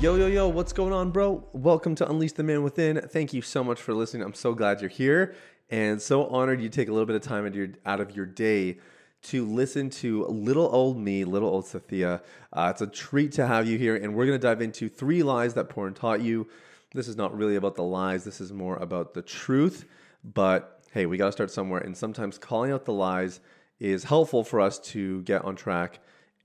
Yo, yo, yo, what's going on, bro? Welcome to Unleash the Man Within. Thank you so much for listening. I'm so glad you're here and so honored you take a little bit of time your, out of your day to listen to little old me, little old Sathiya. Uh, it's a treat to have you here, and we're going to dive into three lies that porn taught you. This is not really about the lies, this is more about the truth. But hey, we got to start somewhere, and sometimes calling out the lies is helpful for us to get on track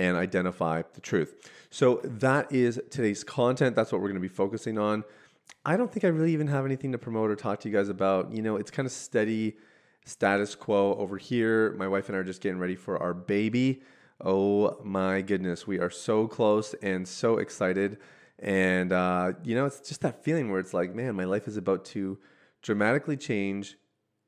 and identify the truth. So that is today's content. That's what we're going to be focusing on. I don't think I really even have anything to promote or talk to you guys about. You know, it's kind of steady status quo over here. My wife and I are just getting ready for our baby. Oh my goodness, we are so close and so excited. And, uh, you know, it's just that feeling where it's like, man, my life is about to dramatically change.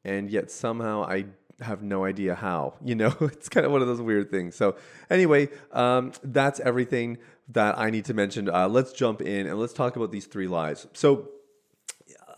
And yet somehow I have no idea how. You know, it's kind of one of those weird things. So, anyway, um, that's everything that I need to mention. Uh, let's jump in and let's talk about these three lies. So,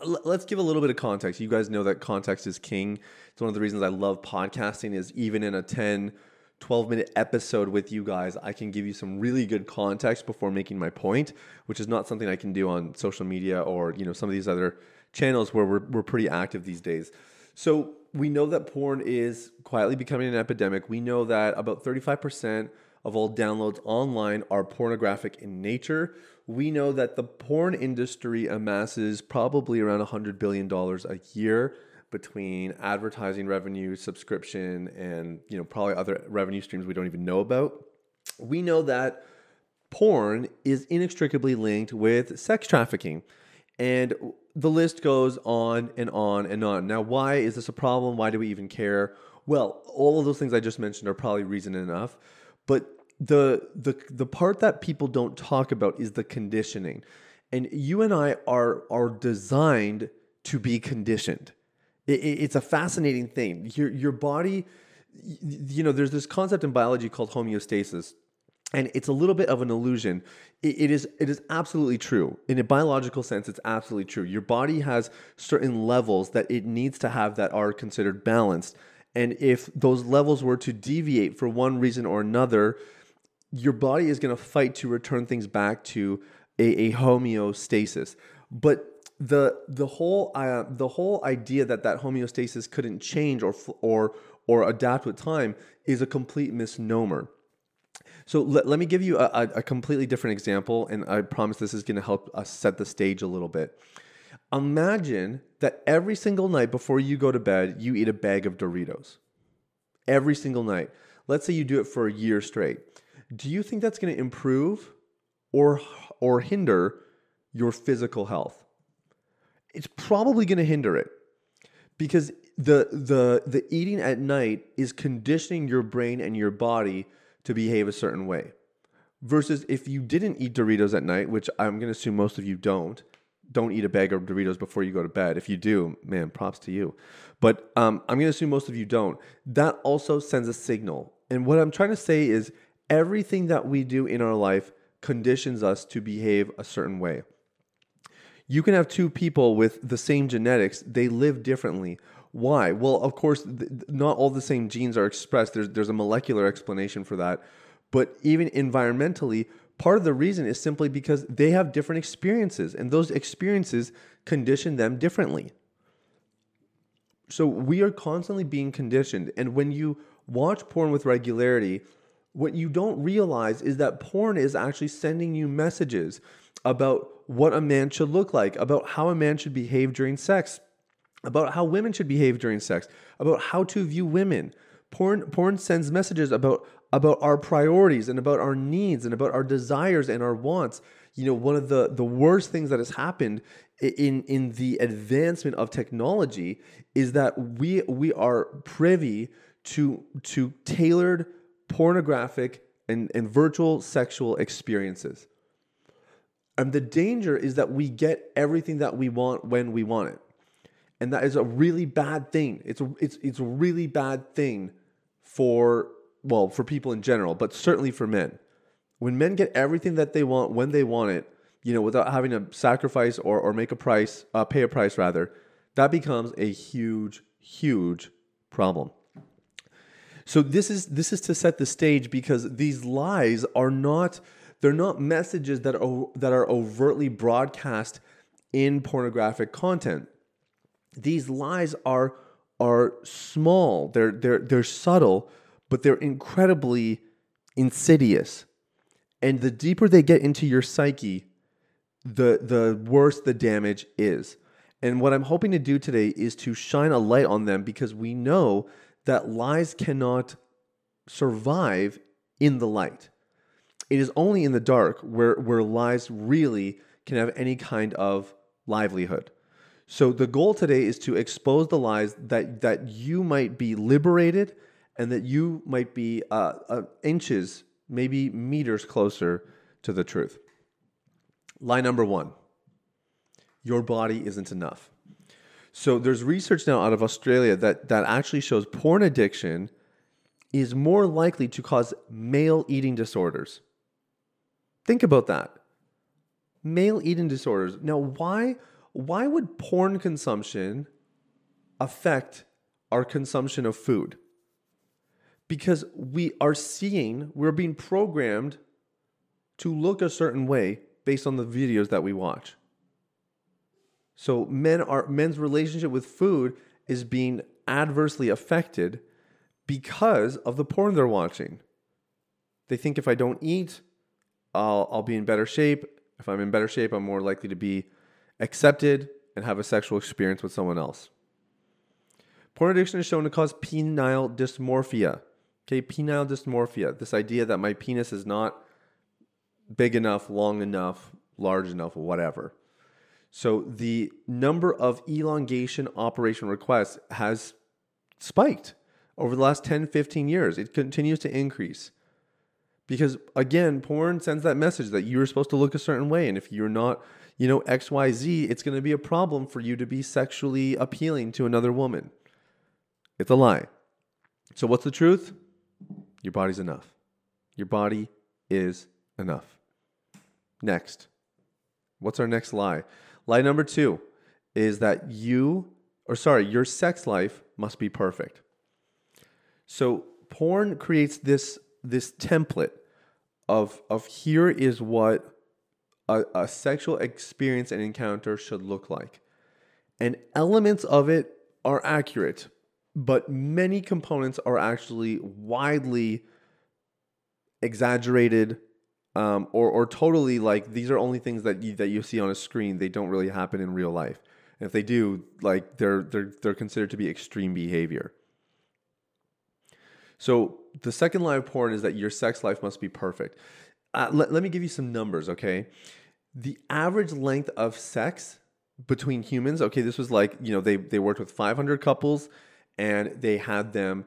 let's give a little bit of context. You guys know that context is king. It's one of the reasons I love podcasting is even in a 10 12 minute episode with you guys, I can give you some really good context before making my point, which is not something I can do on social media or, you know, some of these other channels where we're, we're pretty active these days. So we know that porn is quietly becoming an epidemic. We know that about 35% of all downloads online are pornographic in nature. We know that the porn industry amasses probably around $100 billion a year between advertising revenue, subscription, and you know probably other revenue streams we don't even know about. We know that porn is inextricably linked with sex trafficking. And the list goes on and on and on. Now, why is this a problem? Why do we even care? Well, all of those things I just mentioned are probably reason enough, but the the the part that people don't talk about is the conditioning. And you and I are are designed to be conditioned. It, it, it's a fascinating thing. Your your body you know, there's this concept in biology called homeostasis and it's a little bit of an illusion. It, it is it is absolutely true in a biological sense. It's absolutely true. Your body has certain levels that it needs to have that are considered balanced, and if those levels were to deviate for one reason or another, your body is going to fight to return things back to a, a homeostasis. But the the whole uh, the whole idea that that homeostasis couldn't change or or or adapt with time is a complete misnomer. So let, let me give you a, a completely different example, and I promise this is going to help us set the stage a little bit. Imagine that every single night before you go to bed, you eat a bag of Doritos. Every single night. Let's say you do it for a year straight. Do you think that's going to improve or, or hinder your physical health? It's probably going to hinder it because the, the, the eating at night is conditioning your brain and your body to behave a certain way. Versus if you didn't eat Doritos at night, which I'm going to assume most of you don't, don't eat a bag of Doritos before you go to bed. If you do, man, props to you. But um, I'm going to assume most of you don't. That also sends a signal. And what I'm trying to say is everything that we do in our life conditions us to behave a certain way. You can have two people with the same genetics, they live differently. Why? Well, of course, th- not all the same genes are expressed. There's, there's a molecular explanation for that. But even environmentally, part of the reason is simply because they have different experiences, and those experiences condition them differently. So we are constantly being conditioned. And when you watch porn with regularity, what you don't realize is that porn is actually sending you messages about what a man should look like, about how a man should behave during sex, about how women should behave during sex, about how to view women. Porn, porn sends messages about, about our priorities and about our needs and about our desires and our wants. You know, one of the, the worst things that has happened in, in the advancement of technology is that we, we are privy to, to tailored pornographic and, and virtual sexual experiences. And the danger is that we get everything that we want when we want it. And that is a really bad thing. It's a, it's it's a really bad thing for well, for people in general, but certainly for men. When men get everything that they want when they want it, you know, without having to sacrifice or, or make a price, uh, pay a price rather, that becomes a huge, huge problem. So this is this is to set the stage because these lies are not they're not messages that are that are overtly broadcast in pornographic content. These lies are are small. They're they're they're subtle, but they're incredibly insidious. And the deeper they get into your psyche, the the worse the damage is. And what I'm hoping to do today is to shine a light on them because we know that lies cannot survive in the light. It is only in the dark where, where lies really can have any kind of livelihood. So the goal today is to expose the lies that, that you might be liberated and that you might be uh, uh, inches, maybe meters closer to the truth. Lie number one your body isn't enough. So there's research now out of Australia that, that actually shows porn addiction is more likely to cause male eating disorders. Think about that. Male eating disorders. Now, why, why would porn consumption affect our consumption of food? Because we are seeing, we're being programmed to look a certain way based on the videos that we watch. So men are men's relationship with food is being adversely affected because of the porn they're watching. They think if I don't eat, I'll I'll be in better shape. If I'm in better shape, I'm more likely to be accepted and have a sexual experience with someone else. Porn addiction is shown to cause penile dysmorphia. Okay, penile dysmorphia. This idea that my penis is not big enough, long enough, large enough, whatever. So the number of elongation operation requests has spiked over the last 10, 15 years. It continues to increase. Because again, porn sends that message that you're supposed to look a certain way. And if you're not, you know, XYZ, it's going to be a problem for you to be sexually appealing to another woman. It's a lie. So, what's the truth? Your body's enough. Your body is enough. Next. What's our next lie? Lie number two is that you, or sorry, your sex life must be perfect. So porn creates this this template of of here is what a, a sexual experience and encounter should look like. And elements of it are accurate, but many components are actually widely exaggerated um, or or totally like these are only things that you that you see on a screen. They don't really happen in real life. And if they do, like they're they're they're considered to be extreme behavior. So the second line of porn is that your sex life must be perfect. Uh, let, let me give you some numbers, okay? The average length of sex between humans, okay, this was like, you know, they, they worked with 500 couples and they had them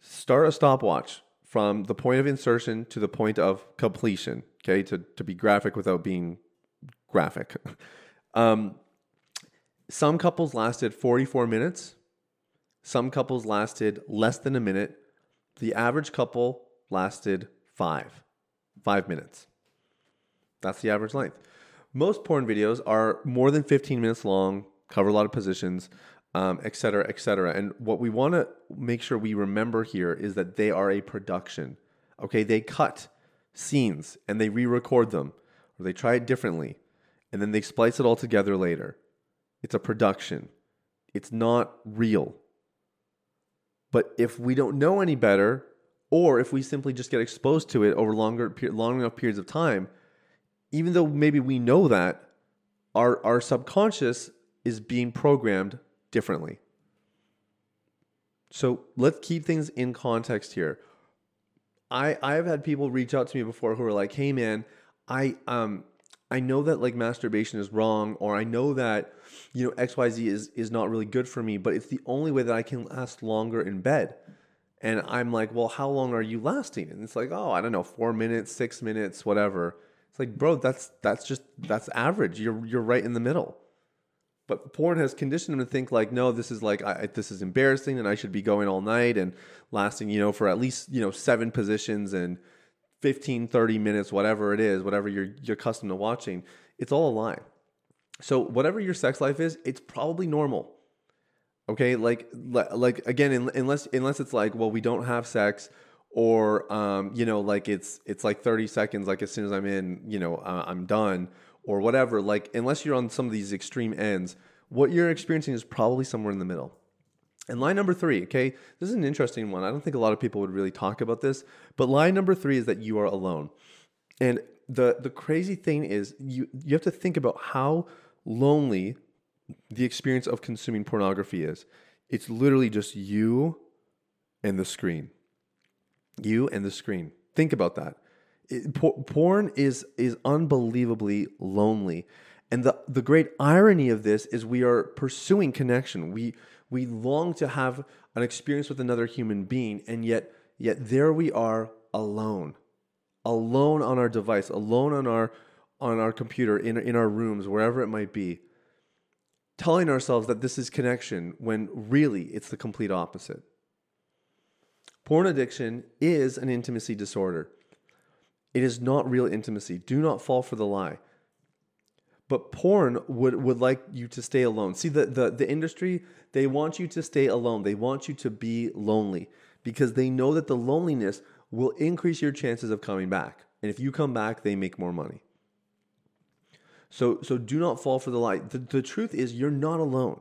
start a stopwatch from the point of insertion to the point of completion, okay, to, to be graphic without being graphic. um, some couples lasted 44 minutes, some couples lasted less than a minute. The average couple lasted five, five minutes. That's the average length. Most porn videos are more than 15 minutes long, cover a lot of positions um, et cetera, et cetera. And what we want to make sure we remember here is that they are a production. Okay, they cut scenes and they re-record them, or they try it differently, and then they splice it all together later. It's a production. It's not real. But if we don't know any better, or if we simply just get exposed to it over longer, long enough periods of time, even though maybe we know that, our, our subconscious is being programmed differently. So let's keep things in context here. I I've had people reach out to me before who are like, "Hey man, I um I know that like masturbation is wrong or I know that you know XYZ is is not really good for me, but it's the only way that I can last longer in bed." And I'm like, "Well, how long are you lasting?" And it's like, "Oh, I don't know, 4 minutes, 6 minutes, whatever." It's like, bro, that's that's just that's average. You're you're right in the middle. But porn has conditioned them to think like, no, this is like I, this is embarrassing, and I should be going all night and lasting, you know, for at least you know seven positions and 15, 30 minutes, whatever it is, whatever you're you're accustomed to watching. It's all a lie. So whatever your sex life is, it's probably normal. Okay, like like again, unless unless it's like, well, we don't have sex, or um, you know, like it's it's like thirty seconds, like as soon as I'm in, you know, uh, I'm done, or whatever. Like unless you're on some of these extreme ends, what you're experiencing is probably somewhere in the middle. And line number three, okay, this is an interesting one. I don't think a lot of people would really talk about this, but line number three is that you are alone. And the the crazy thing is you you have to think about how lonely the experience of consuming pornography is. It's literally just you and the screen. You and the screen. Think about that. It, porn is is unbelievably lonely. And the, the great irony of this is we are pursuing connection. We we long to have an experience with another human being, and yet yet there we are alone. Alone on our device, alone on our on our computer, in, in our rooms, wherever it might be telling ourselves that this is connection when really it's the complete opposite. Porn addiction is an intimacy disorder. It is not real intimacy. Do not fall for the lie. But porn would, would like you to stay alone. See, the, the, the industry, they want you to stay alone. They want you to be lonely because they know that the loneliness will increase your chances of coming back. And if you come back, they make more money. So so do not fall for the lie. The, the truth is you're not alone.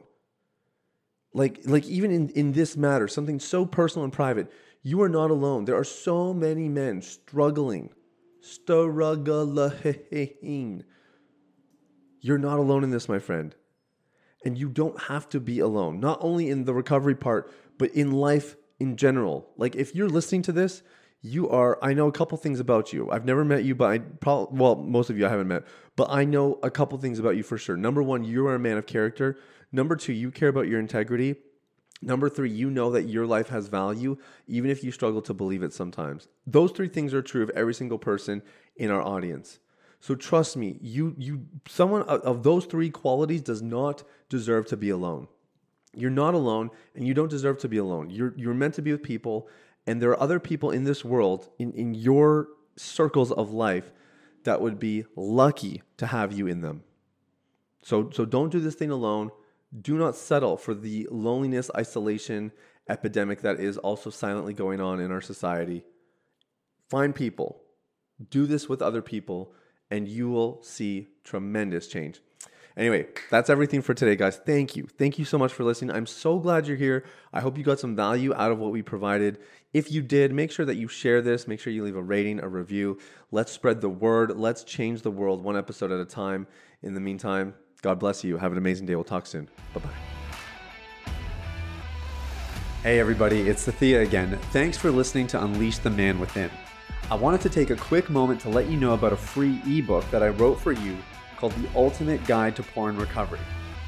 Like like even in, in this matter, something so personal and private, you are not alone. There are so many men struggling. Struggling. You're not alone in this, my friend. And you don't have to be alone, not only in the recovery part, but in life in general. Like if you're listening to this, you are i know a couple things about you. I've never met you but i probably well most of you i haven't met but i know a couple things about you for sure. Number one you are a man of character. Number two you care about your integrity. Number three you know that your life has value even if you struggle to believe it sometimes. Those three things are true of every single person in our audience. So trust me you you someone of those three qualities does not deserve to be alone. You're not alone and you don't deserve to be alone. You're you're meant to be with people and there are other people in this world, in, in your circles of life, that would be lucky to have you in them. So, so don't do this thing alone. Do not settle for the loneliness, isolation epidemic that is also silently going on in our society. Find people, do this with other people, and you will see tremendous change. Anyway, that's everything for today, guys. Thank you. Thank you so much for listening. I'm so glad you're here. I hope you got some value out of what we provided. If you did, make sure that you share this. Make sure you leave a rating, a review. Let's spread the word. Let's change the world one episode at a time. In the meantime, God bless you. Have an amazing day. We'll talk soon. Bye bye. Hey, everybody, it's Thea again. Thanks for listening to Unleash the Man Within. I wanted to take a quick moment to let you know about a free ebook that I wrote for you called The Ultimate Guide to Porn Recovery.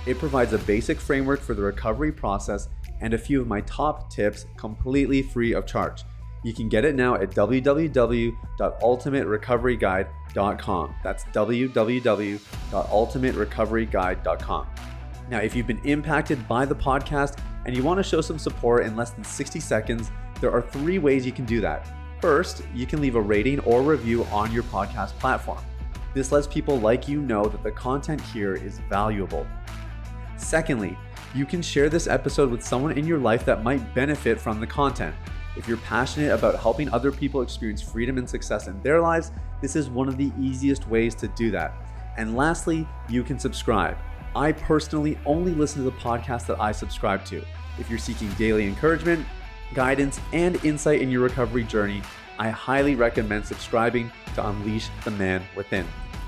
It provides a basic framework for the recovery process and a few of my top tips completely free of charge. You can get it now at www.ultimaterecoveryguide.com. That's www.ultimaterecoveryguide.com. Now, if you've been impacted by the podcast and you want to show some support in less than 60 seconds, there are three ways you can do that. First, you can leave a rating or review on your podcast platform. This lets people like you know that the content here is valuable. Secondly, you can share this episode with someone in your life that might benefit from the content. If you're passionate about helping other people experience freedom and success in their lives, this is one of the easiest ways to do that. And lastly, you can subscribe. I personally only listen to the podcast that I subscribe to. If you're seeking daily encouragement, guidance, and insight in your recovery journey, I highly recommend subscribing to Unleash the Man Within.